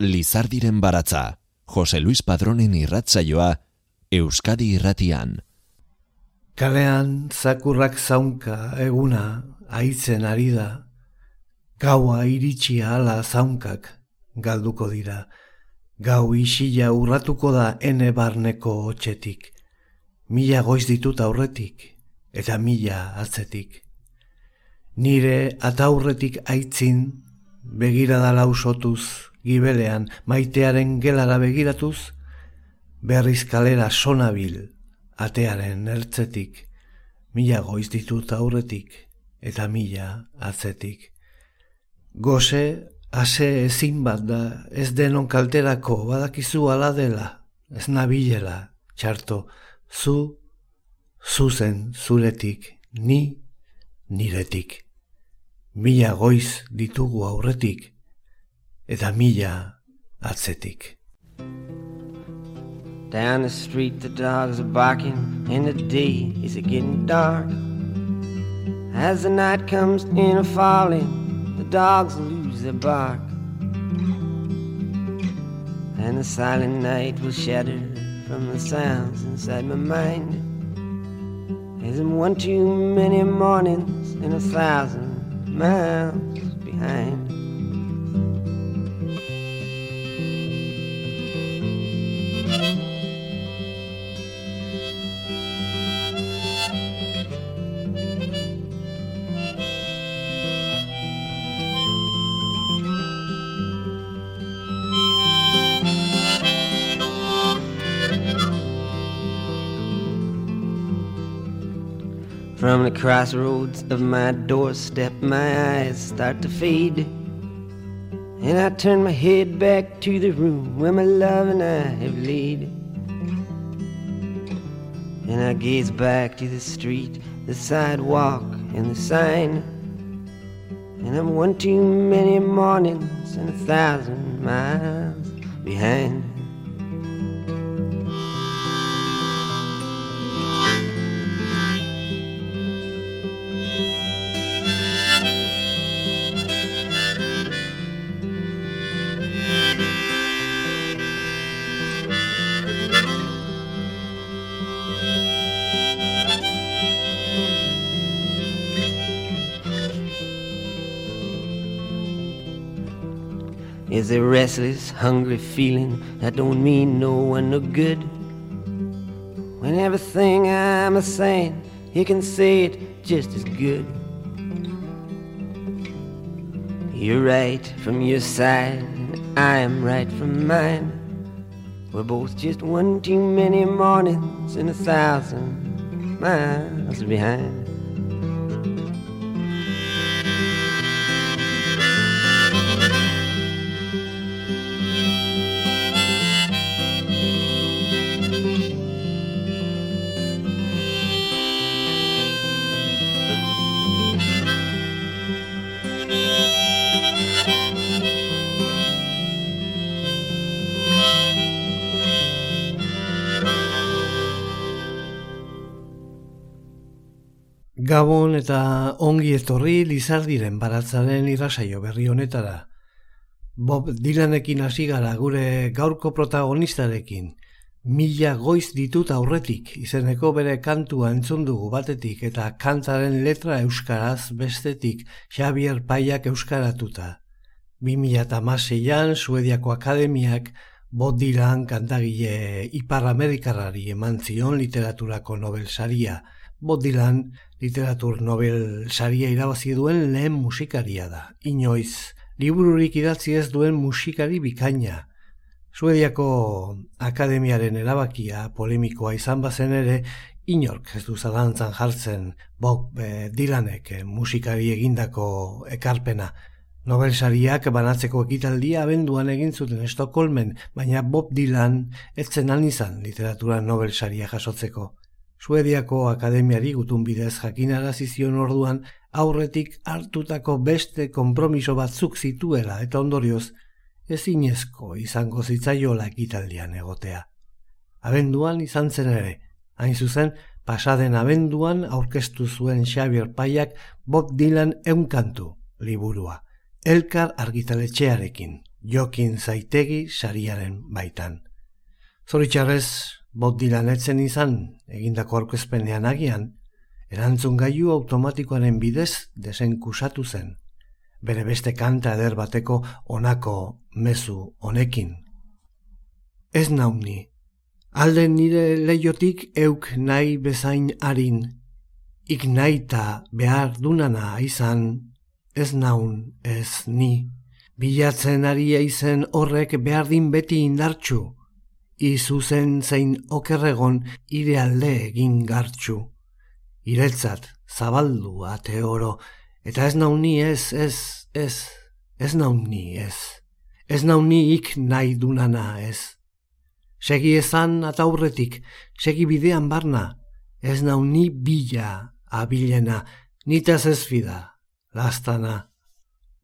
Lizardiren baratza, Jose Luis Padronen irratzaioa, Euskadi irratian. Kalean zakurrak zaunka eguna aitzen ari da, gaua iritsi ala zaunkak galduko dira, gau isila urratuko da ene barneko hotxetik, mila goiz ditut aurretik eta mila atzetik. Nire ataurretik aitzin begirada lausotuz gibelean maitearen gelara begiratuz, berriz kalera sonabil atearen ertzetik, mila goiz ditut aurretik eta mila atzetik. Goze, ase ezin bat da, ez denon kalterako badakizu ala dela, ez nabilela, txarto, zu, zuzen zuretik, ni, niretik. Mila goiz ditugu aurretik, eta mila atzetik. Down the street the dogs are barking and the day is getting dark. As the night comes in a falling, the dogs lose their bark. And the silent night will shatter from the sounds inside my mind. I'm one too many mornings and a thousand miles behind. From the crossroads of my doorstep, my eyes start to fade. And I turn my head back to the room where my love and I have laid. And I gaze back to the street, the sidewalk, and the sign. And I'm one too many mornings and a thousand miles behind. A restless, hungry feeling that don't mean no one no good. When everything I'm a saying, he can say it just as good. You're right from your side, and I am right from mine. We're both just one too many mornings and a thousand miles behind. Gabon eta ongi etorri Lizardiren baratzaren irasaio berri honetara. Bob Dylanekin hasi gara gure gaurko protagonistarekin. Mila goiz ditut aurretik izeneko bere kantua entzun dugu batetik eta kantaren letra euskaraz bestetik Xavier Paiak euskaratuta. 2006an Suediako Akademiak Bob Dylan kantagile Ipar Amerikarrari eman zion literaturako Nobel saria. Bob Dylan literatur Nobel saria irabazi duen lehen musikaria da. Inoiz, libururik idatzi ez duen musikari bikaina. Suediako akademiaren erabakia polemikoa izan bazen ere, inork ez du zalantzan jartzen Bob eh, Dylanek musikari egindako ekarpena. Nobel sariak banatzeko ekitaldia abenduan egin zuten Estokolmen, baina Bob Dylan ez zen izan literatura Nobel saria jasotzeko. Suediako akademiari gutun bidez jakinarazi zion orduan aurretik hartutako beste konpromiso batzuk zituela eta ondorioz ezinezko izango zitzaiola ekitaldian egotea. Abenduan izan zen ere, hain zuzen, pasaden abenduan aurkeztu zuen Xavier Paiak Bob Dylan eunkantu liburua. Elkar argitaletxearekin, jokin zaitegi sariaren baitan. Zoritxarrez, Bob Dylan etzen izan, egindako aurkezpenean agian, erantzun gaiu automatikoaren bidez desenkusatu zen. Bere beste kanta eder bateko onako mezu honekin. Ez nauni, alde nire leiotik euk nahi bezain harin, ik naita behar dunana izan, ez naun ez ni. Bilatzen ari izen horrek behar din beti indartxu, izu zen zein okerregon ire alde egin gartxu. Iretzat, zabaldu ate oro, eta ez nauni ez, ez, ez, ez nauni ez. Ez nauni ik nahi dunana ez. Segi ezan eta aurretik, segi bidean barna, ez nauni bila abilena, nitaz ez fida, lastana.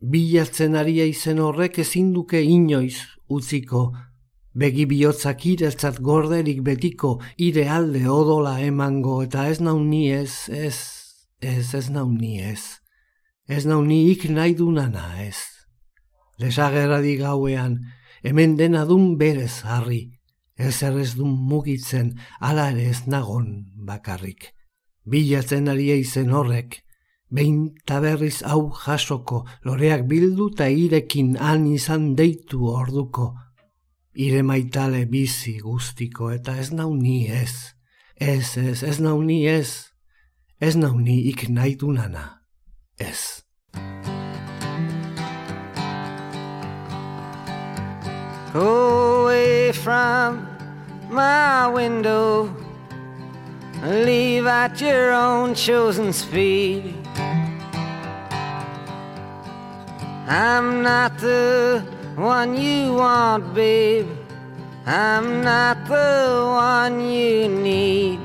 Bilatzen aria izen horrek ezin duke inoiz utziko, Begi bihotzak ireltzat gorderik betiko ire alde odola emango eta ez nau ni ez, ez, ez, ez nau ni ez. Ez nau ni ik nahi dunana ez. Lesagerra di gauean, hemen dena dun berez harri, ez errez dun mugitzen, ala ere ez nagon bakarrik. Bilatzen ari eizen horrek, behin taberriz hau jasoko, loreak bildu ta irekin han izan deitu orduko, ire maitale bizi guztiko eta ez nau ni ez. Ez, ez, ez nau ni ez. Ez nau ni ik nahi dunana. Ez. Go away from my window Leave at your own chosen speed I'm not the one you want, babe. I'm not the one you need.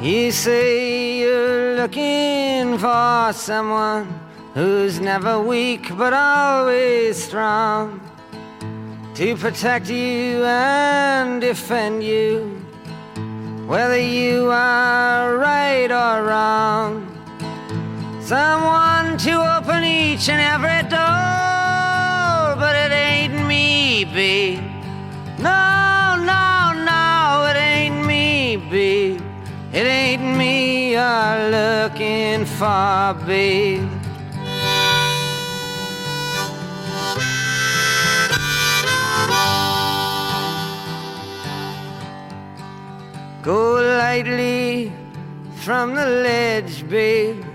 You say you're looking for someone who's never weak but always strong to protect you and defend you, whether you are right or wrong. Someone to open each and every door, but it ain't me, babe. No, no, no, it ain't me, babe. It ain't me you're looking for, babe. Go lightly from the ledge, babe.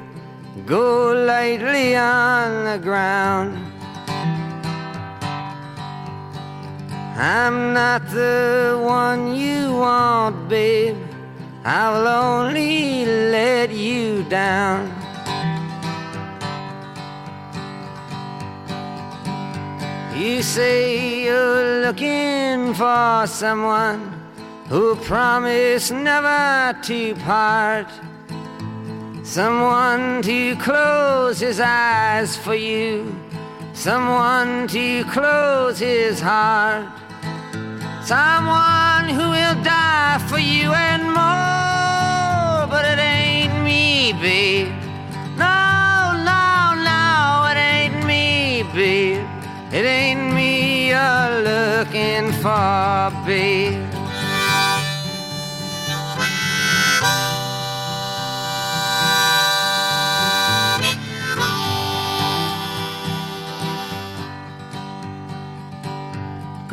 Go lightly on the ground. I'm not the one you want, babe. I will only let you down. You say you're looking for someone who promised never to part. Someone to close his eyes for you. Someone to close his heart. Someone who will die for you and more. But it ain't me, babe. No, no, no, it ain't me, babe. It ain't me you're looking for, babe.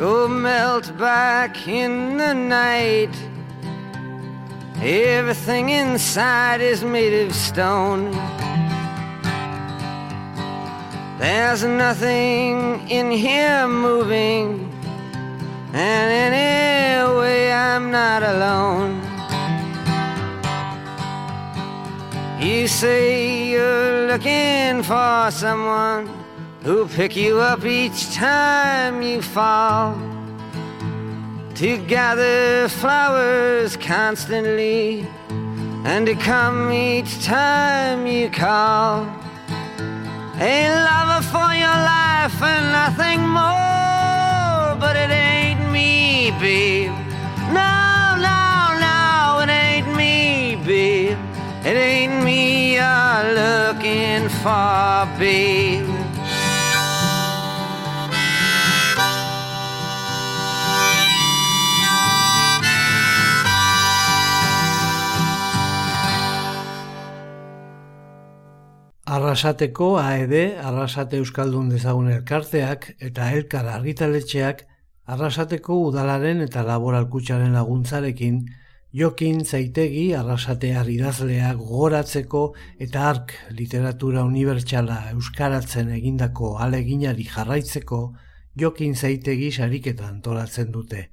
Go melt back in the night. Everything inside is made of stone. There's nothing in here moving, and anyway, I'm not alone. You say you're looking for someone who'll pick you up each time you fall. To gather flowers constantly and to come each time you call. A lover for your life and nothing more, but it ain't me, babe. No, no, no, it ain't me, babe. It ain't me you're looking for, babe. Arrasateko AED, Arrasate Euskaldun dezagun elkarteak eta elkar argitaletxeak Arrasateko udalaren eta laboralkutsaren laguntzarekin Jokin Zaitegi Arrasatear idazleak goratzeko eta ark literatura unibertsala euskaratzen egindako aleginari jarraitzeko Jokin Zaitegi sariketan antolatzen dute.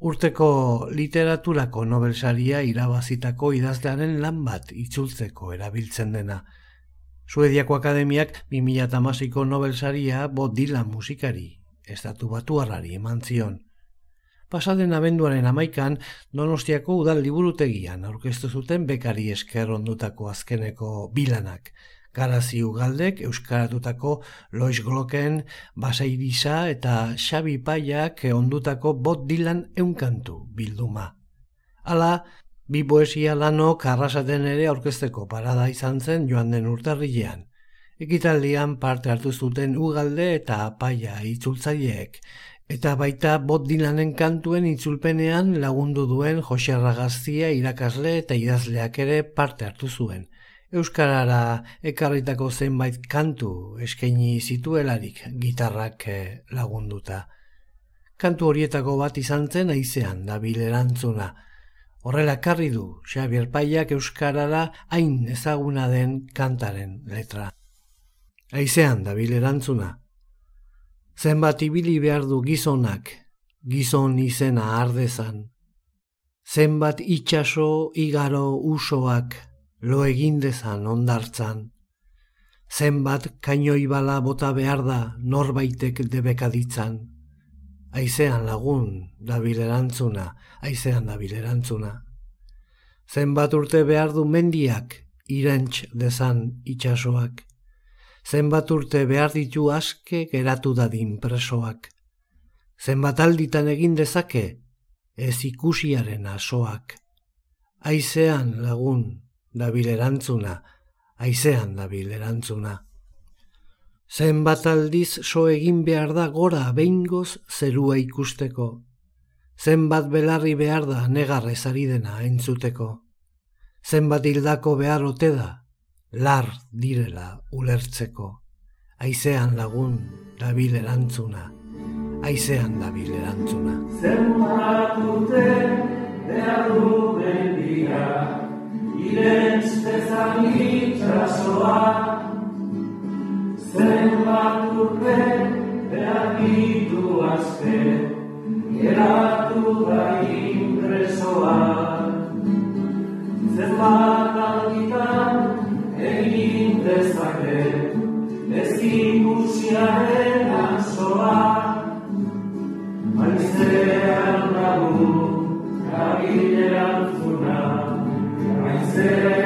Urteko literaturako nobelsaria irabazitako idazlearen lan bat itzultzeko erabiltzen dena. Suediako Akademiak 2008ko Nobel saria Bob Dylan musikari, estatu batuarrari eman zion. Pasaden abenduaren amaikan, Donostiako udal liburutegian aurkeztu zuten bekari esker ondutako azkeneko bilanak. Garazi ugaldek euskaratutako Lois Glocken, Basairisa eta Xabi Paiak ondutako Bob Dylan eunkantu bilduma. Hala, Bi poesia lanok arrasaten ere aurkezteko parada izan zen joan den urtarrilean. Ekitaldian parte hartu zuten ugalde eta apaia itzultzaileek, eta baita bot dilanen kantuen itzulpenean lagundu duen Jose Ragaztia irakasle eta idazleak ere parte hartu zuen. Euskarara ekarritako zenbait kantu eskaini zituelarik gitarrak eh, lagunduta. Kantu horietako bat izan zen aizean da bilerantzuna, Horrela karri du Xavier Paiak euskarara hain ezaguna den kantaren letra. Aizean da erantzuna. Zenbat ibili behar du gizonak, gizon izena ardezan. Zenbat itxaso igaro usoak lo egindezan ondartzan. Zenbat kainoi bala bota behar da norbaitek debekaditzan aizean lagun dabil erantzuna, aizean dabil erantzuna. Zenbat urte behar du mendiak, irentx dezan itxasoak. Zenbat urte behar ditu aske geratu dadin presoak. Zenbat alditan egin dezake, ez ikusiaren asoak. Aizean lagun dabil erantzuna, aizean dabil erantzuna. Zenbat aldiz so egin behar da gora behingoz zerua ikusteko. Zenbat belarri behar da negarrez ari dena entzuteko. Zenbat hildako behar ote da, lar direla ulertzeko. Aizean lagun dabil erantzuna, aizean dabil erantzuna. Zenbat urte behar du bendia, irentz bezan itxasoa, zenbat urte behar ditu azte, geratu da impresoa. Zenbat alditan egin dezake, ez ikusiaren azoa. Aizean dago, gabileran zuna, aizean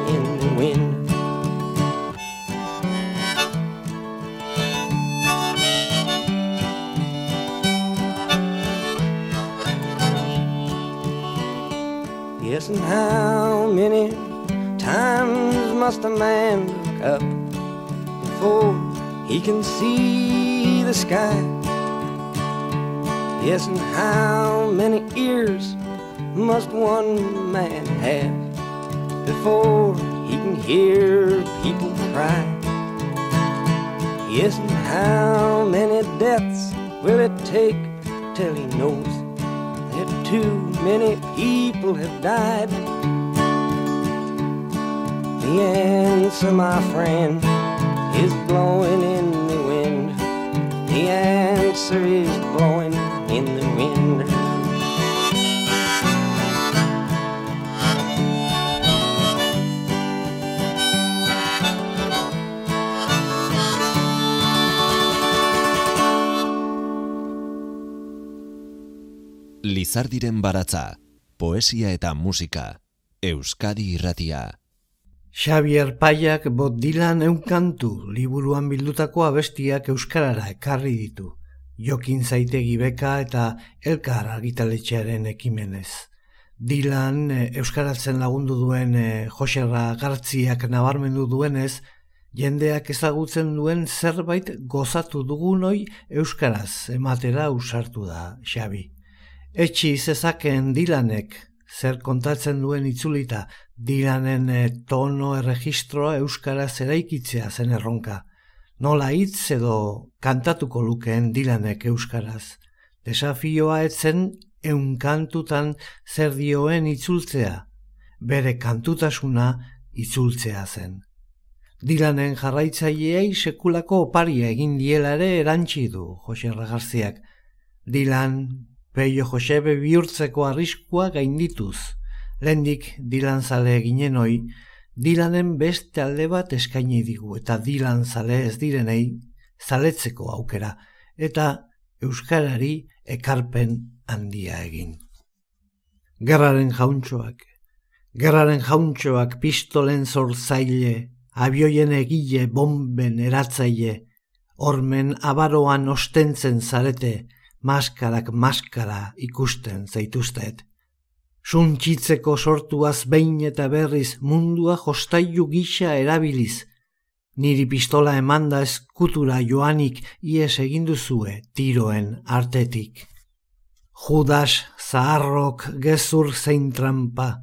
Yes, and how many times must a man look up before he can see the sky? Yes, and how many ears must one man have before he can hear people cry? Yes, and how many deaths will it take till he knows too many people have died? The answer, my friend, is blowing in the wind. The answer is blowing in the wind. Lizardiren baratza, poesia eta musika, Euskadi irratia. Xavier Paiak Bob Dylan eunkantu liburuan bildutako abestiak euskarara ekarri ditu. Jokin zaitegi beka eta elkar argitaletxearen ekimenez. Dylan eh, euskaratzen lagundu duen eh, Joserra Gartziak nabarmendu duenez, jendeak ezagutzen duen zerbait gozatu dugunoi euskaraz ematera usartu da Xabi. Etxi zezaken Dylanek zer kontatzen duen itzulita Dylanen eh, tono erregistroa euskaraz eraikitzea zen erronka. Nola hitz edo kantatuko lukeen Dylanek euskaraz. Desafioa etzen eun kantutan zer dioen itzultzea, bere kantutasuna itzultzea zen. Dylanen jarraitzaileei sekulako oparia egin diela ere erantsi du Jose Ragarziak. Dylan Peio Josebe bihurtzeko arriskua gaindituz. Lendik Dylan zale ginen hoi, Dylanen beste alde bat eskaini digu eta Dylan zale ez direnei zaletzeko aukera eta euskarari ekarpen handia egin. Gerraren jauntxoak, gerraren jauntxoak pistolen zortzaile, abioien egile bomben eratzaile, ormen abaroan ostentzen zarete, maskarak maskara ikusten zaituztet. Suntxitzeko sortuaz behin eta berriz mundua jostailu gisa erabiliz, niri pistola emanda eskutura joanik ies eginduzue tiroen artetik. Judas, zaharrok, gezur zein trampa,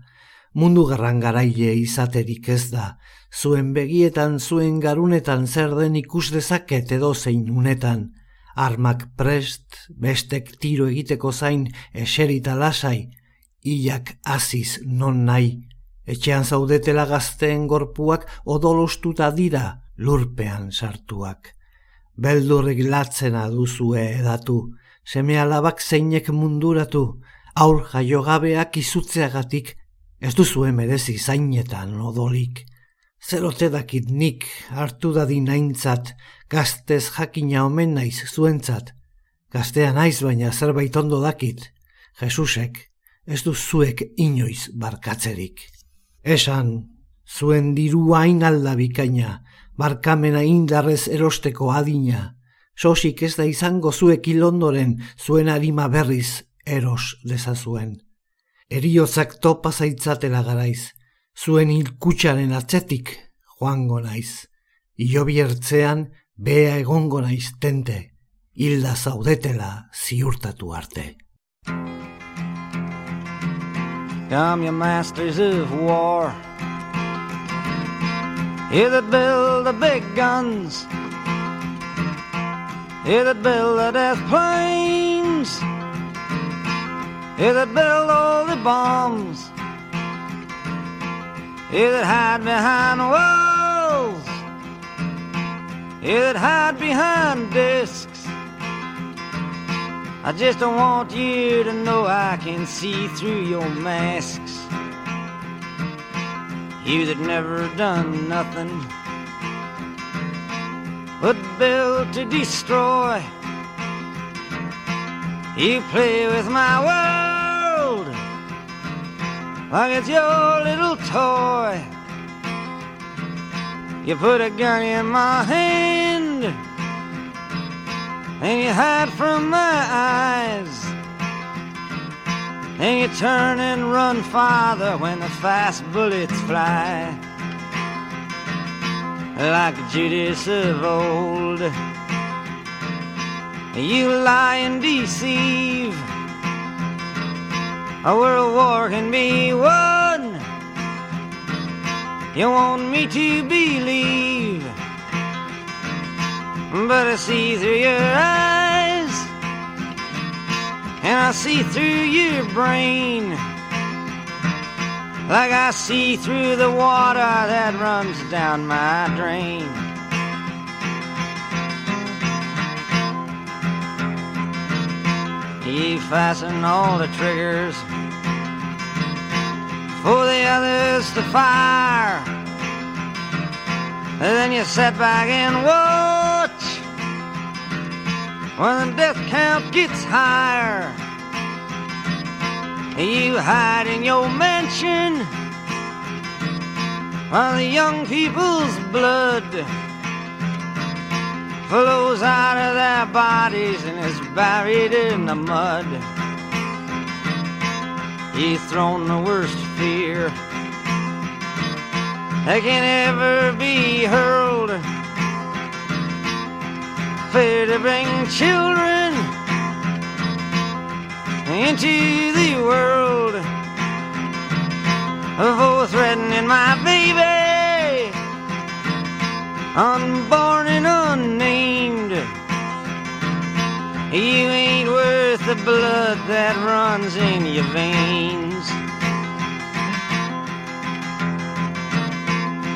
mundu garran garaile izaterik ez da, zuen begietan, zuen garunetan zer den ikus dezaket edo zein unetan, armak prest, bestek tiro egiteko zain eserita lasai, hilak aziz non nahi, etxean zaudetela gazteen gorpuak odolostuta dira lurpean sartuak. Beldurrik latzena duzue edatu, seme alabak zeinek munduratu, aur jaiogabeak izutzeagatik, ez duzue merezi zainetan odolik. Zerote dakit nik hartu dadin aintzat, gaztez jakina omen naiz zuentzat. Gaztea naiz baina zerbait ondo dakit, Jesusek, ez du zuek inoiz barkatzerik. Esan, zuen diru hain bikaina, barkamena indarrez erosteko adina, sosik ez da izango zuek ilondoren zuen harima berriz eros dezazuen. Eriotzak topa zaitzatela garaiz, zuen hilkutsaren atzetik joango naiz. Io biertzean bea egongo naiz tente, hilda zaudetela ziurtatu arte. Come, you masters of war. You that build the big guns. You that build the death planes. You that build all the bombs. You that hide behind walls. You that hide behind discs. I just don't want you to know I can see through your masks. You that never done nothing but build to destroy. You play with my world like it's your little toy. You put a gun in my hand and you hide from my eyes. And you turn and run farther when the fast bullets fly. Like Judas of old, you lie and deceive. A world war can be won. You want me to believe, but I see through your eyes, and I see through your brain, like I see through the water that runs down my drain. You fasten all the triggers for the others to fire. And then you sit back and watch when the death count gets higher. You hide in your mansion while the young people's blood flows out of their bodies and is buried in the mud. He's thrown the worst fear that can ever be hurled. Fear to bring children into the world. For threatening my baby, unborn and unnamed. You ain't worth the blood that runs in your veins.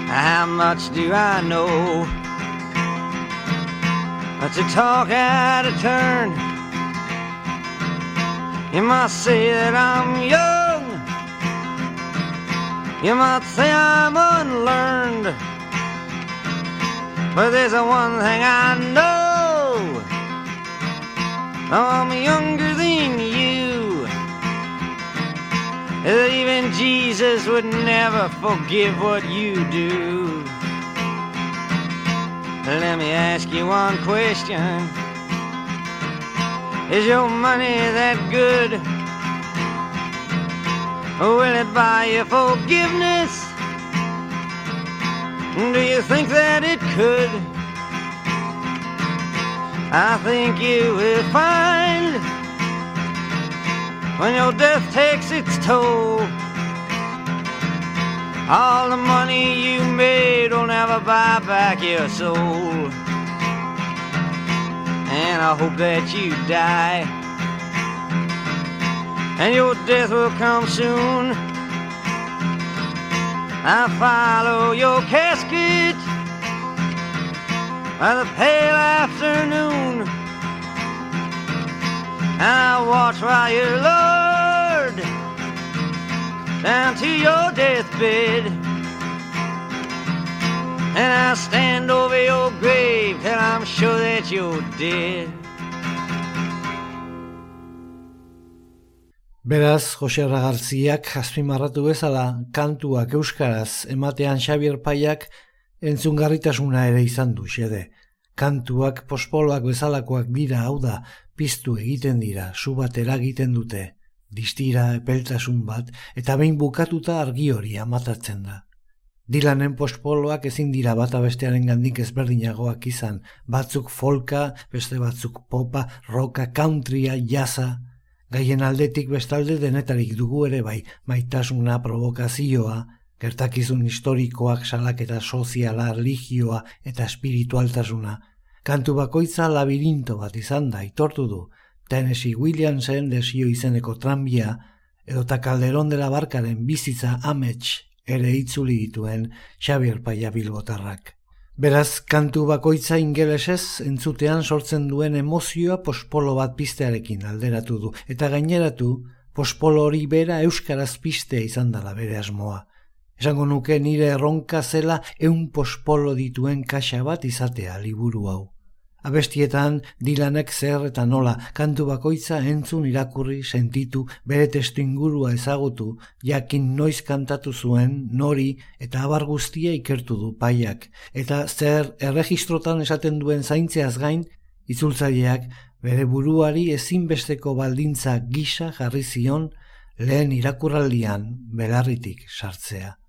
How much do I know? But to talk out of turn. You might say that I'm young. You might say I'm unlearned. But there's one thing I know. I'm younger than you. That even Jesus would never forgive what you do. Let me ask you one question. Is your money that good? Will it buy you forgiveness? Do you think that it could? I think you will find when your death takes its toll. All the money you made will never buy back your soul. And I hope that you die. And your death will come soon. I follow your casket by the pale afternoon. And I watch while you're lowered down to your deathbed. And I'll stand over your grave till I'm sure that you're dead. Beraz, Jose Garziak azpimarratu bezala kantuak euskaraz ematean Xabier Paiak entzungarritasuna ere izan du xede. Kantuak pospoloak bezalakoak dira hau da, piztu egiten dira, su bat eragiten dute, distira epeltasun bat, eta behin bukatuta argi hori amatatzen da. Dilanen pospoloak ezin dira bata bestearen gandik ezberdinagoak izan, batzuk folka, beste batzuk popa, roka, countrya, jasa, gaien aldetik bestalde denetarik dugu ere bai, maitasuna, provokazioa, gertakizun historikoak salaketa soziala, religioa eta espiritualtasuna. Kantu bakoitza labirinto bat izan da, itortu du, Tennessee Williamsen desio izeneko tranbia, edo ta Calderón de la Barkaren bizitza amets ere itzuli dituen Xavier Paia Bilbotarrak. Beraz, kantu bakoitza ingelesez entzutean sortzen duen emozioa pospolo bat pistearekin alderatu du, eta gaineratu pospolo hori bera euskaraz pistea izan dela bere asmoa. Esango nuke nire erronka zela eun pospolo dituen kaxa bat izatea liburu hau. Abestietan dilanek zer eta nola kantu bakoitza entzun irakurri sentitu bere testu ingurua ezagutu jakin noiz kantatu zuen nori eta abar guztia ikertu du paiak eta zer erregistrotan esaten duen zaintzeaz gain itzultzaileak bere buruari ezinbesteko baldintza gisa jarri zion lehen irakurraldian belarritik sartzea.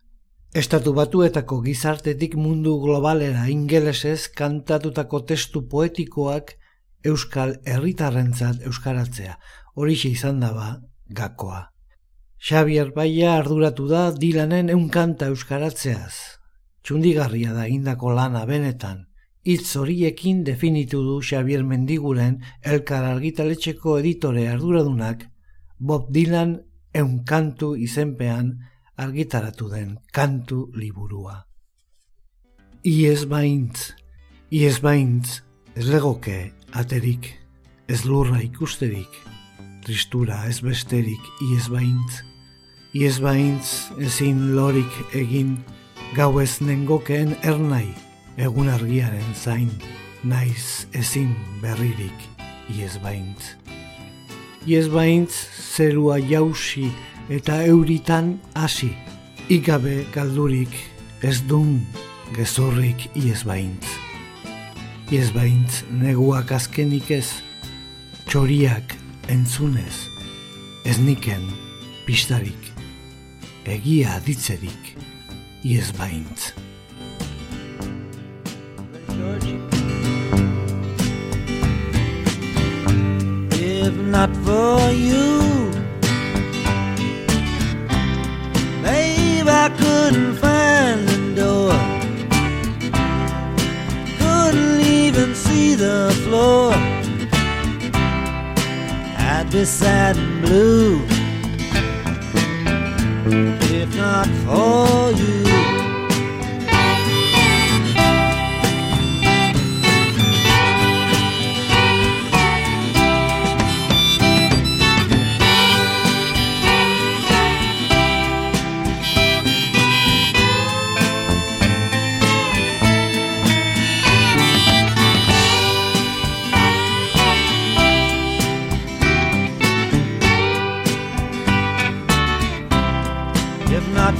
Estatu batuetako gizartetik mundu globalera ingelesez kantatutako testu poetikoak euskal herritarrentzat euskaratzea. Horixe izan daba gakoa. Xavier Baia arduratu da dilanen eun kanta euskaratzeaz. Txundigarria da indako lana benetan. Itz horiekin definitu du Xavier Mendiguren elkar argitaletxeko editore arduradunak Bob Dylan eun kantu izenpean argitaratu den kantu liburua. Iez baintz, iez baintz, ez legoke aterik, ez lurra ikusterik, tristura ez besterik, iez baintz, iez baintz ezin lorik egin, gau ez nengokeen ernai, egun argiaren zain, naiz ezin berririk, iez baintz. Iez baintz, zerua jausi, eta euritan hasi. Ikabe galdurik ez dun gezorrik iez baintz. Iez baintz neguak azkenik ez, txoriak entzunez, ez niken pistarik, egia ditzerik iez baintz. If not for you I couldn't find the door. Couldn't even see the floor. I'd be sad and blue if not for you.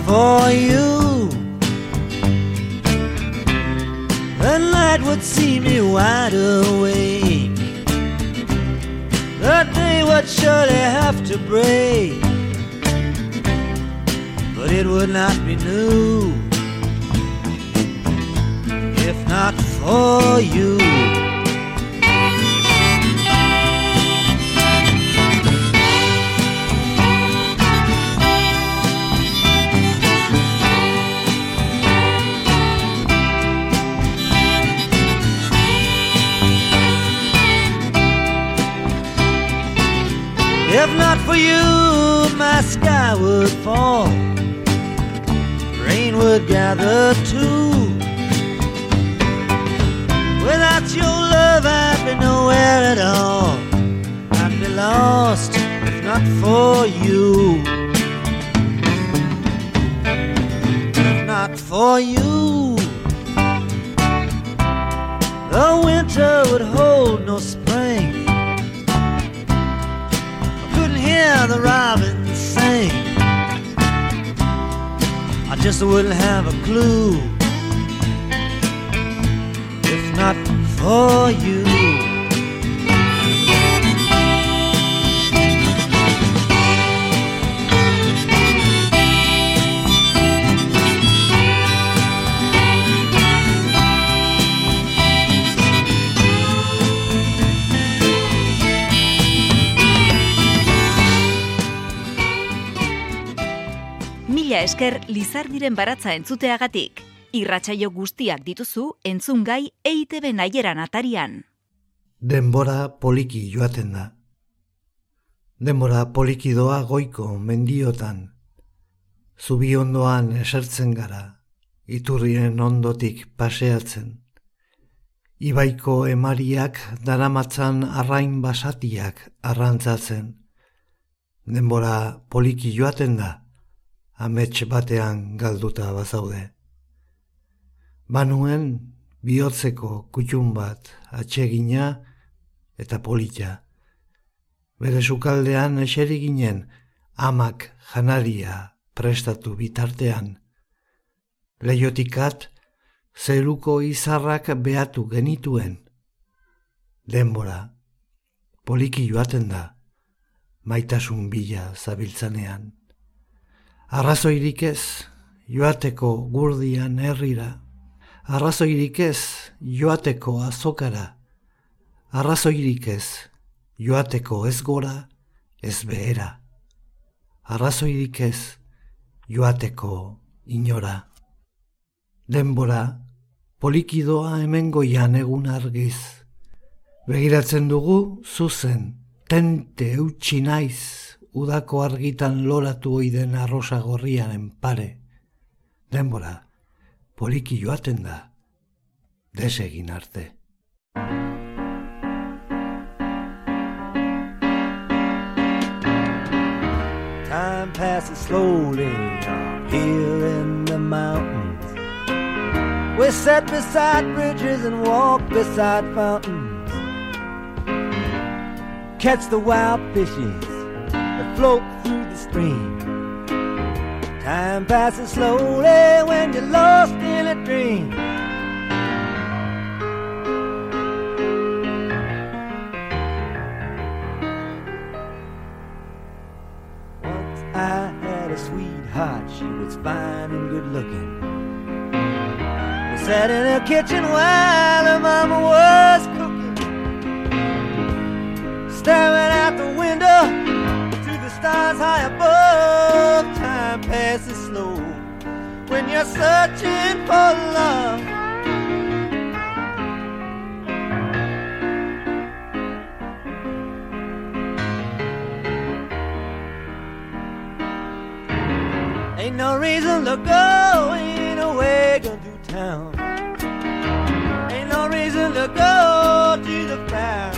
For you. The night would see me wide awake. The day would surely have to break, but it would not be new if not for you. If not for you, my sky would fall, rain would gather too. Without your love, I'd be nowhere at all. I'd be lost if not for you. If not for you, the winter would hold no spring the robins. I just wouldn't have a clue if not for you. Esker Lizardiren baratza entzuteagatik. Irratsaio guztiak dituzu entzungai EITB naieran atarian. Denbora poliki joaten da. Denbora poliki doa goiko mendiotan. Zubi ondoan esertzen gara. iturrien ondotik paseatzen. Ibaiko emariak daramatzan arrain basatiak arrantzatzen. Denbora poliki joaten da, amets batean galduta bazaude. Banuen bihotzeko kutxun bat atsegina eta polita. Bere sukaldean eseri ginen amak janaria prestatu bitartean. Leiotikat zeruko izarrak behatu genituen. Denbora, poliki joaten da, maitasun bila zabiltzanean. Arrazoirik ez, joateko gurdian herrira. Arrazoirik ez, joateko azokara. Arrazoirik ez, joateko ez gora, ez behera. Arrazoirik ez, joateko inora. Denbora, polikidoa hemen goian egun argiz. Begiratzen dugu, zuzen, tente eutxi naiz, udako argitan loratu oiden arrosa gorriaren pare. Denbora, poliki joaten da, desegin arte. Time passes slowly here in the mountains. We sat beside bridges and walk beside fountains. Catch the wild fishes that float through the stream. Time passes slowly when you're lost in a dream. Once I had a sweetheart, she was fine and good looking. We sat in her kitchen while her mama was cooking. Staring out the window stars high above. Time passes slow when you're searching for love. Ain't no reason to go, no way going to town. Ain't no reason to go to the fair.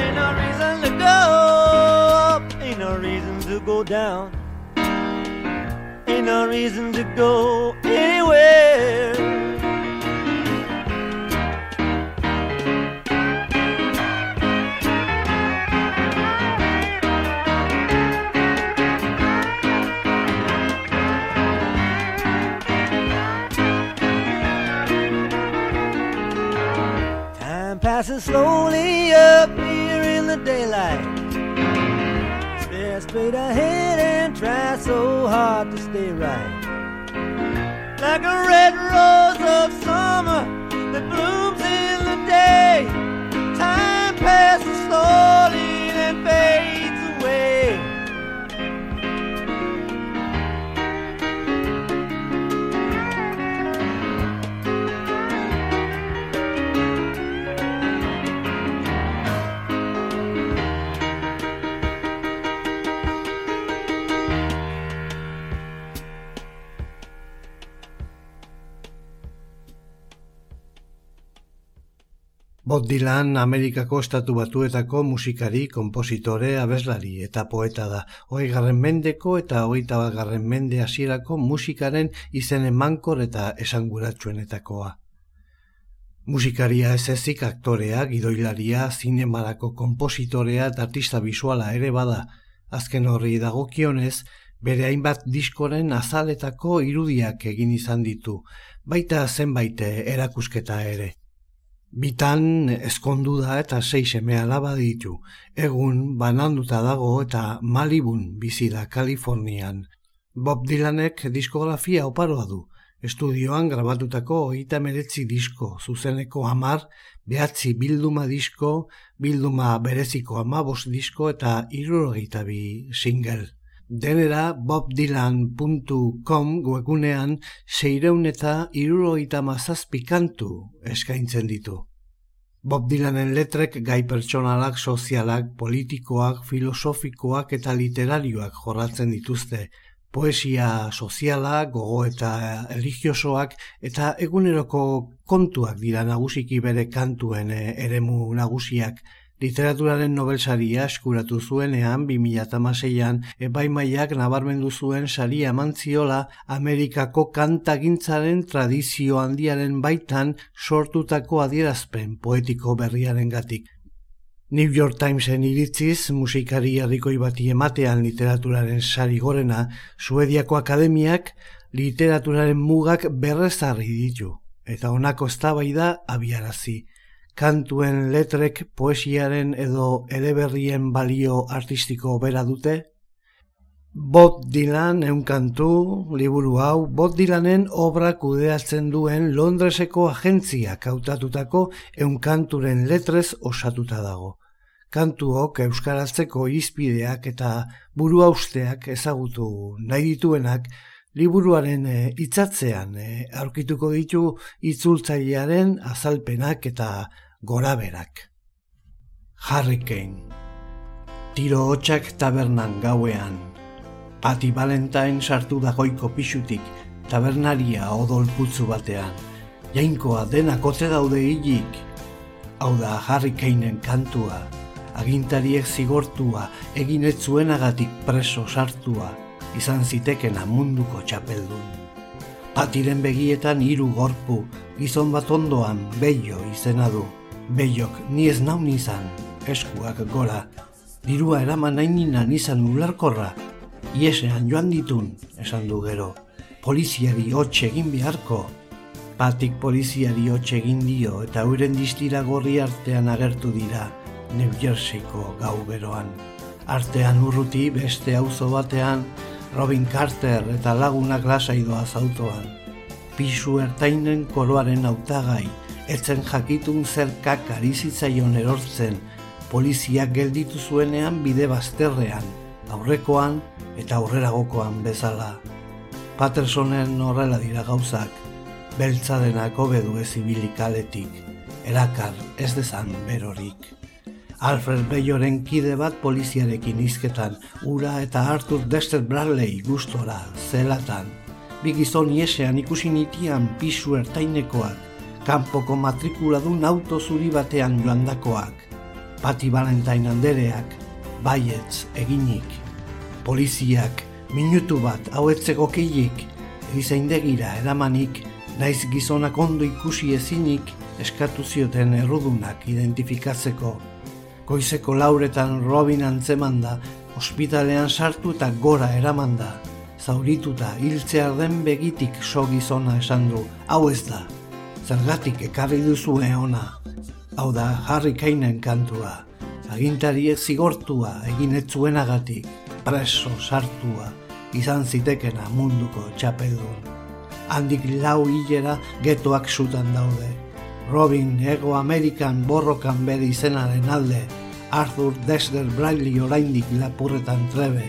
Ain't no reason to go no reason to go down. Ain't no reason to go anywhere. Time passes slowly up here in the daylight. Straight ahead and try so hard to stay right. Like a red rose of summer that blooms in the day. Time passes slowly and fades Bob Dylan Amerikako estatu batuetako musikari, kompositore, abeslari eta poeta da. Hoi garren mendeko eta hogeita garren mende hasierako musikaren izen emankor eta esanguratsuenetakoa. Musikaria ez ezik aktorea, gidoilaria, zinemarako kompositorea eta artista bisuala ere bada. Azken horri dagokionez, bere hainbat diskoren azaletako irudiak egin izan ditu, baita zenbait erakusketa ere. Bitan ezkondu da eta sei seme alaba ditu. Egun bananduta dago eta Malibun bizi da Kalifornian. Bob Dylanek diskografia oparoa du. Estudioan grabatutako hogeita meretzi disko, zuzeneko hamar, behatzi bilduma disko, bilduma bereziko amabos disko eta irurogeita bi single. Denera bobdylan.com webgunean seireun eta irurogeita mazazpi kantu eskaintzen ditu. Bob Dylanen letrek gai pertsonalak, sozialak, politikoak, filosofikoak eta literarioak jorratzen dituzte, poesia soziala, gogo eta religiosoak eta eguneroko kontuak dira nagusiki bere kantuen eh, eremu nagusiak. Literaturaren nobelsaria eskuratu zuenean 2006an epaimaiak nabarmendu zuen saria mantziola Amerikako kantagintzaren tradizio handiaren baitan sortutako adierazpen poetiko berriaren gatik. New York Timesen iritziz musikari herrikoi bati ematean literaturaren sari gorena, Suediako Akademiak literaturaren mugak berrezarri ditu, eta honako eztabaida abiarazi kantuen letrek poesiaren edo eleberrien balio artistiko bera dute? Bob Dylan eun kantu, liburu hau, Bob Dylanen obra kudeatzen duen Londreseko agentzia kautatutako eun kanturen letrez osatuta dago. Kantuok euskaratzeko izpideak eta buru usteak ezagutu nahi dituenak, liburuaren e, itzatzean e, aurkituko ditu itzultzailearen azalpenak eta gora berak. Hurricane Tiro hotxak tabernan gauean. Pati Valentine sartu da goiko pixutik tabernaria odol putzu batean. Jainkoa dena kote daude hilik. Hau da Hurricaneen kantua. Agintariek zigortua egin etzuenagatik preso sartua izan zitekena munduko txapeldun. Patiren begietan hiru gorpu, gizon bat ondoan beio izena du. Beiok, ni ez nau nizan, eskuak gora, dirua eraman nahi nina nizan ularkorra, iesean joan ditun, esan du gero, poliziari hotxe egin beharko, patik poliziari hotxe egin dio eta uren distira gorri artean agertu dira, New Jerseyko gau beroan. Artean urruti beste auzo batean, Robin Carter eta lagunak lasaidoa zautoan. Pisu ertainen koroaren autagai, etzen jakitun zerkak arizitzaion erortzen, poliziak gelditu zuenean bide bazterrean, aurrekoan eta aurreragokoan bezala. Pattersonen horrela dira gauzak, beltza denako bedu ezibilik aletik, erakar ez dezan berorik. Alfred Beyoren kide bat poliziarekin izketan, ura eta Arthur Dexter Bradley gustora, zelatan. Bigizon iesean ikusi nitian pisu ertainekoak, kanpoko matrikula dun auto zuri batean joandakoak, pati Valentine andereak, baietz eginik, poliziak, minutu bat hauetzeko kilik, erizaindegira eramanik, naiz gizonak ondo ikusi ezinik, eskatu zioten errudunak identifikatzeko. Goizeko lauretan Robin antzemanda, ospitalean sartu eta gora eramanda, zaurituta hiltzear den begitik so gizona esan du, hau ez da, zergatik ekarri duzu ona. Hau da, Harry Kainen kantua, agintari ez zigortua egin etzuenagatik, preso sartua, izan zitekena munduko txapeldun. Handik lau hilera getoak sutan daude. Robin Ego Amerikan borrokan bere izenaren alde, Arthur Dexter Bradley oraindik lapurretan trebe,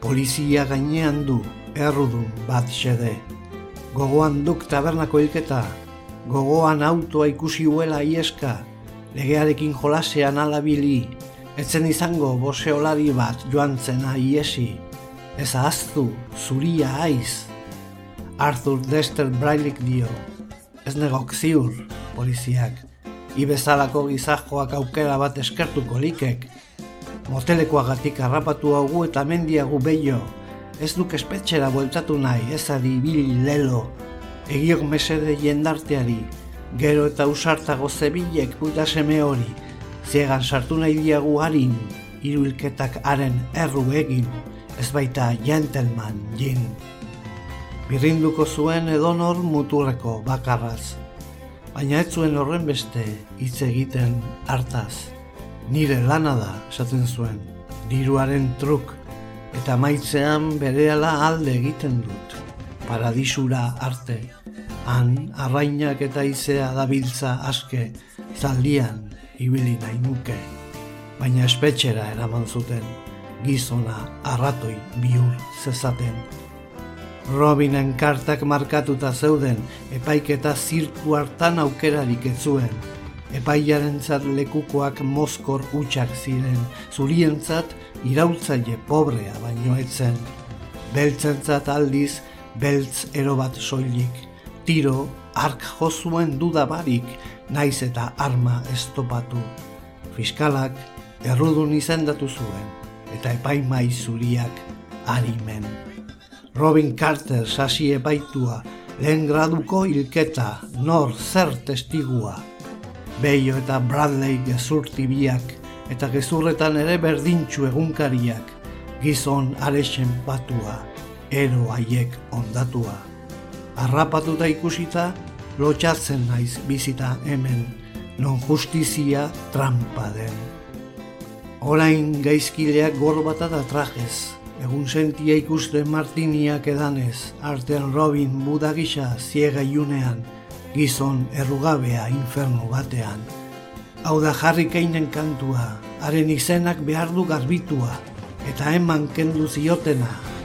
polizia gainean du, errudun bat xede. Gogoan duk tabernako ilketa, gogoan autoa ikusi huela ieska, legearekin jolasean alabili, etzen izango boseolari bat joan zena iesi, ez ahaztu, zuria aiz. Arthur Dexter Brailik dio, ez negok ziur, poliziak, ibezalako gizajoak aukera bat eskertuko likek, motelekoagatik harrapatu hau eta mendiagu beio, ez duk espetxera bueltatu nahi, ez adi lelo, egiok mesede jendarteari, gero eta usartago zebilek puta seme hori, ziegan sartu nahi diagu harin, iruilketak haren erru egin, ez baita gentleman jin. Birrinduko zuen edonor muturreko bakarraz, baina ez zuen horren beste hitz egiten hartaz. Nire lana da, esaten zuen, diruaren truk, eta maitzean berehala alde egiten dut paradisura arte. Han, arrainak eta izea dabiltza aske, zaldian ibili nahi nuke. Baina espetxera eraman zuten, gizona arratoi bihur zezaten. Robinen kartak markatuta zeuden, epaiketa zirku hartan aukerarik ez zuen. Epaiaren lekukoak moskor utxak ziren, zurientzat irautzaile pobrea baino etzen beltzentzat aldiz beltz ero bat soilik. Tiro, ark jozuen duda barik, naiz eta arma estopatu. Fiskalak errudun izendatu zuen, eta epaimai zuriak arimen. Robin Carter sasi epaitua, lehen graduko hilketa, nor zer testigua. Beio eta Bradley gezurti biak, eta gezurretan ere berdintxu egunkariak, gizon arexen batua, ero haiek ondatua. Arrapatuta ikusita, lotxatzen naiz bizita hemen, non justizia trampa den. Orain gaizkileak gorbata da trajez, egun sentia ikusten martiniak edanez, artean Robin budagisa ziega iunean, gizon errugabea infernu batean. Hau da jarri keinen kantua, haren izenak behar du garbitua, eta eman kendu ziotena,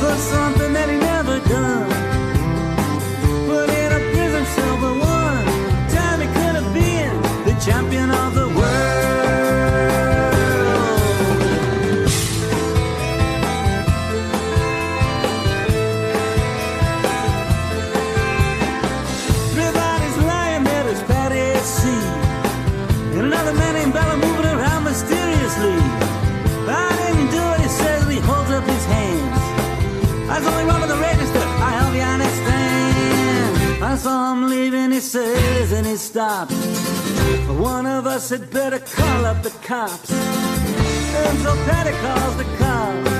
for something that he never done. Put in a prison cell for one time he could have been the champion of the world. He says, and he stops. One of us had better call up the cops. And so Patty calls the cops.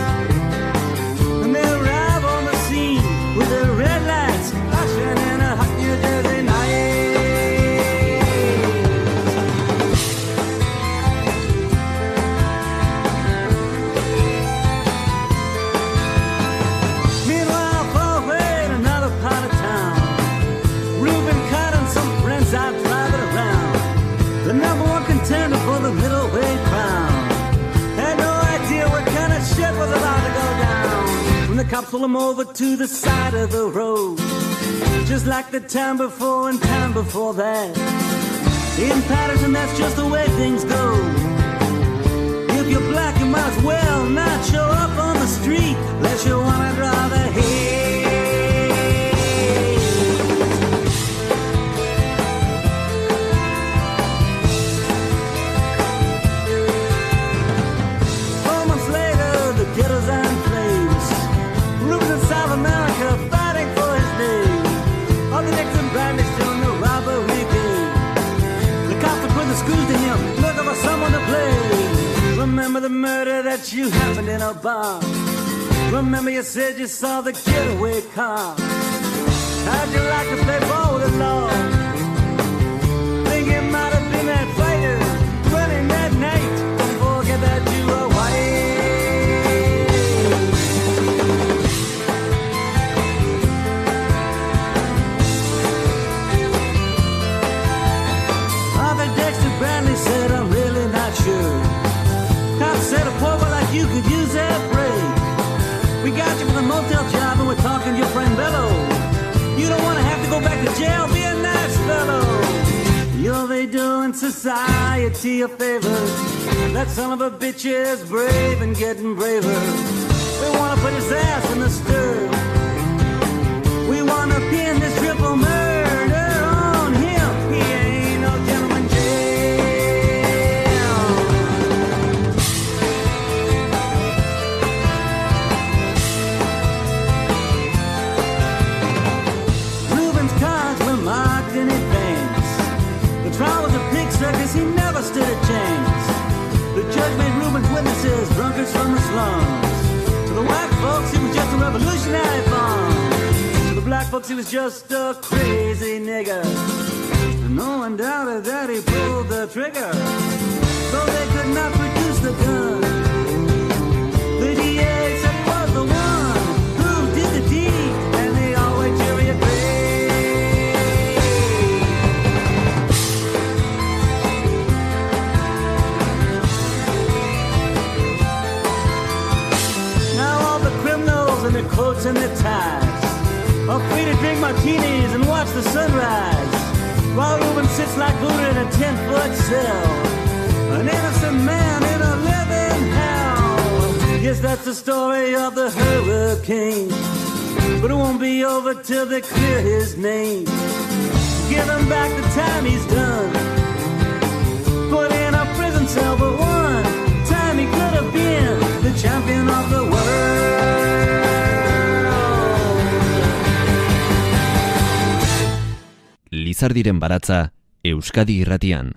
Pull him over to the side of the road. Just like the time before and time before that. In Patterson, that's just the way things go. If you're black, you might as well not show up on that you happened in a bar. Remember you said you saw the getaway car. How'd you like to play ball with the law? Think it might have been that fighter you could use that break. We got you for the motel job and we're talking to your friend Bello. You don't want to have to go back to jail, be a nice fellow. You're doing society a favor. That son of a bitch is brave and getting braver. We want to put his ass in the stir. We want to Witnesses drunkards from the slums. To the white folks, he was just a revolutionary bomb. To the black folks, he was just a crazy nigger. No one doubted that he pulled the trigger. Though they could not produce the gun. the sunrise. While Reuben sits like Buddha in a 10 foot cell. An innocent man in a living hell. Yes, that's the story of the hurricane. But it won't be over till they clear his name. Give him back the time he's done. Lizardiren baratza Euskadi irratian.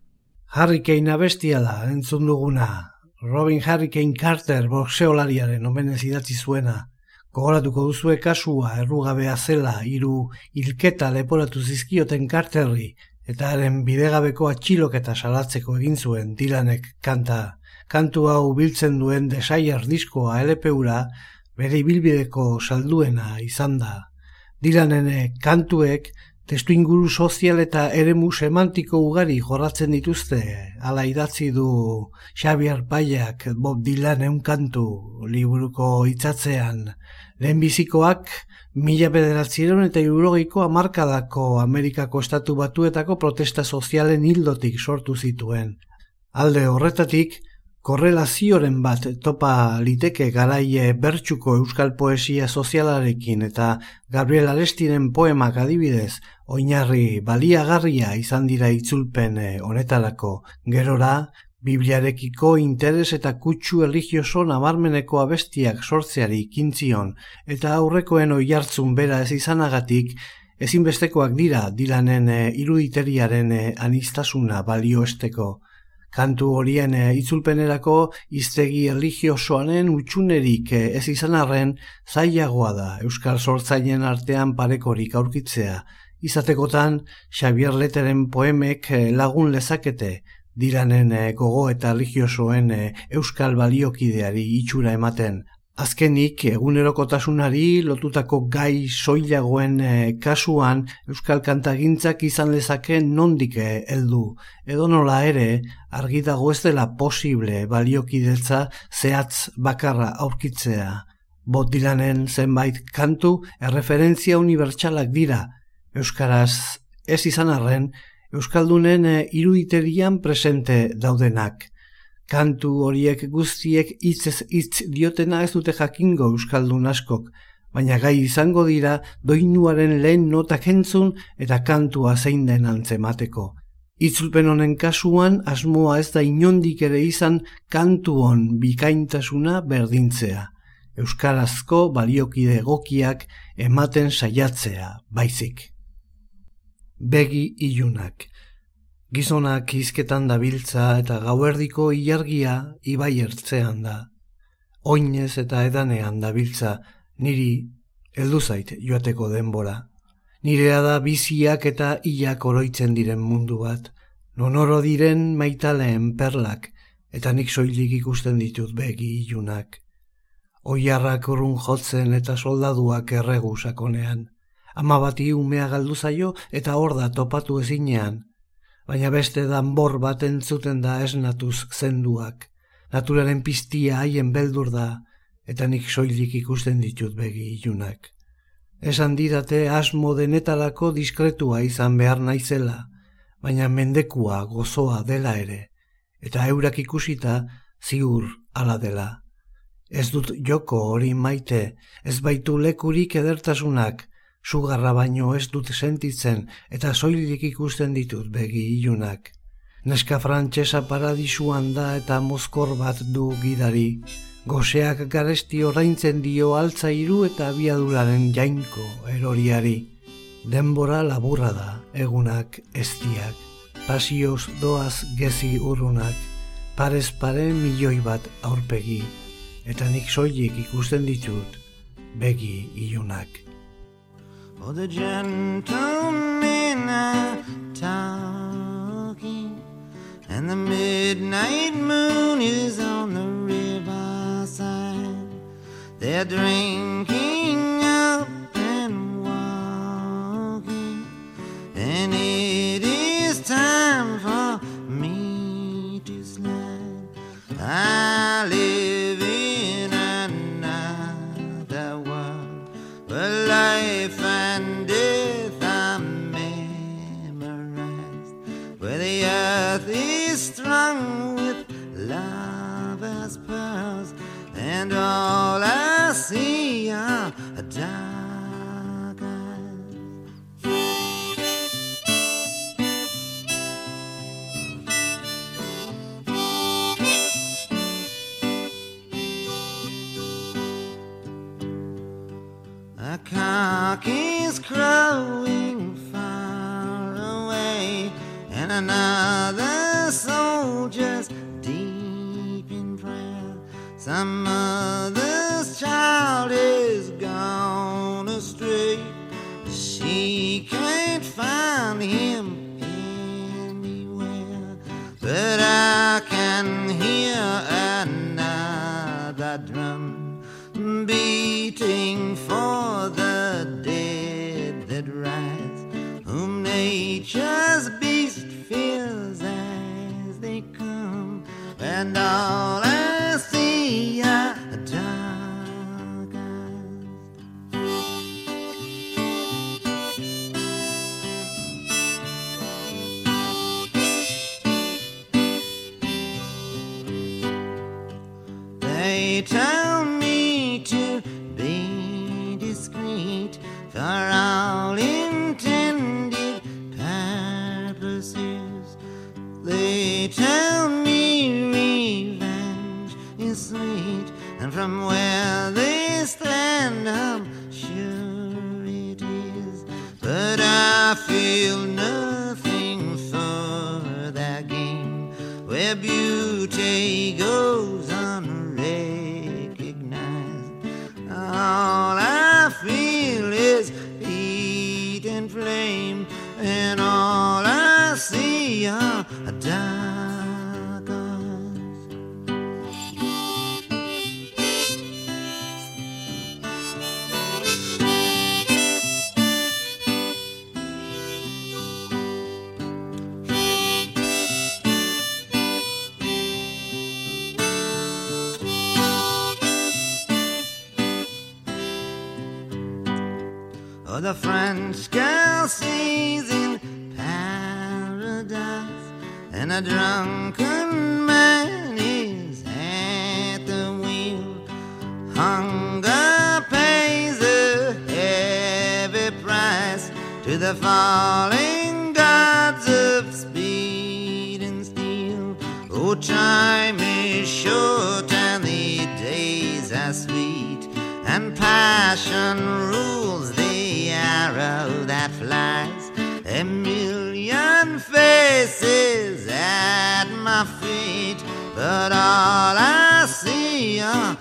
Hurricane abestia da, entzun duguna. Robin Hurricane Carter boxeolariaren omenez idatzi zuena. Gogoratuko duzue kasua errugabea zela hiru hilketa leporatu zizkioten Carterri eta haren bidegabeko atxiloketa salatzeko egin zuen Dylanek kanta. Kantu hau biltzen duen desaier diskoa LP-ura bere ibilbideko salduena izan da. Dylanen kantuek testu inguru sozial eta eremu semantiko ugari jorratzen dituzte, ala idatzi du Xavier Paiak Bob Dylan eun kantu liburuko hitzatzean. Lehenbizikoak mila bederatzieron eta eurogeiko amarkadako Amerikako estatu batuetako protesta sozialen hildotik sortu zituen. Alde horretatik, korrelazioren bat topa liteke garaie bertsuko euskal poesia sozialarekin eta Gabriel Arestiren poemak adibidez, oinarri baliagarria izan dira itzulpen eh, honetarako. Gerora, Bibliarekiko interes eta kutsu religioso nabarmeneko abestiak sortzeari kintzion eta aurrekoen oi hartzun bera ez izanagatik, ezinbestekoak dira dilanen e, iruditeriaren e, anistasuna balioesteko. Kantu horien e, itzulpenerako iztegi religiosoanen utxunerik e, ez izan arren zailagoa da Euskal Sortzainen artean parekorik aurkitzea. Izatekotan, Xavier Leteren poemek lagun lezakete, diranen gogo eta religiosoen euskal baliokideari itxura ematen. Azkenik, egunerokotasunari lotutako gai soilagoen e, kasuan euskal kantagintzak izan lezake nondik heldu. Edo nola ere, argi dago ez dela posible baliokidetza zehatz bakarra aurkitzea. Bot dilanen zenbait kantu erreferentzia unibertsalak dira. Euskaraz ez izan arren, Euskaldunen e, iruditerian presente daudenak. Kantu horiek guztiek hitzez hitz diotena ez dute jakingo Euskaldun askok, baina gai izango dira doinuaren lehen notak entzun eta kantua zein den antzemateko. Itzulpen honen kasuan asmoa ez da inondik ere izan kantu hon bikaintasuna berdintzea. Euskarazko baliokide egokiak ematen saiatzea, baizik begi ilunak. Gizonak izketan dabiltza eta gauerdiko ilargia ibai ertzean da. Oinez eta edanean dabiltza niri heldu zait joateko denbora. Nirea da biziak eta ilak oroitzen diren mundu bat, nonoro diren maitaleen perlak, eta nik soilik ikusten ditut begi ilunak. Oiarrak urrun jotzen eta soldaduak erregu sakonean ama bati umea galdu zaio eta hor da topatu ezinean. Baina beste danbor bat entzuten da esnatuz zenduak. Naturaren piztia haien beldur da, eta nik soilik ikusten ditut begi ilunak. Esan didate asmo denetarako diskretua izan behar naizela, baina mendekua gozoa dela ere, eta eurak ikusita ziur ala dela. Ez dut joko hori maite, ez baitu lekurik edertasunak, sugarra baino ez dut sentitzen eta soilik ikusten ditut begi ilunak. Neska frantsesa paradisuan da eta mozkor bat du gidari. Goseak garesti oraintzen dio altzairu eta abiaduraren jainko eroriari. Denbora laburra da, egunak eztiak. Pasioz doaz gezi urrunak. Parez pare milioi bat aurpegi. Eta nik soilik ikusten ditut begi ilunak. For the gentlemen are talking, and the midnight moon is on the riverside. They're drinking up and walking, and it is time for me to slide. I and where beauty goes unrecognized. All girl in paradise, and a drunken man is at the wheel. Hunger pays a heavy price to the falling gods of speed and steel. Oh, time is short and the days are sweet, and passion rules arrow that flies. A million faces at my feet, but all I see are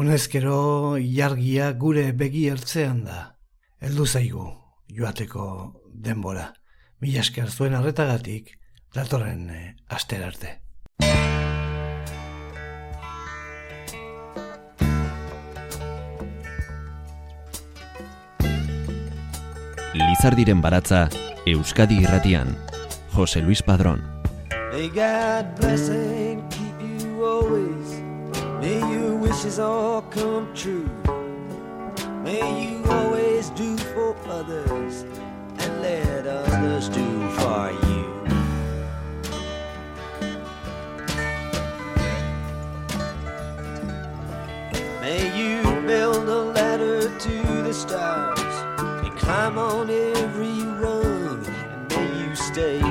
Honezkero ilargia gure begi ertzean da. Heldu zaigu joateko denbora. Mila esker zuen arretagatik datorren eh, astera arte. Lizardiren baratza Euskadi irratian. Jose Luis Padrón. May God bless and keep you always. May your wishes all come true. May you always do for others and let others do for you. May you build a ladder to the stars and climb on every rung, and may you stay.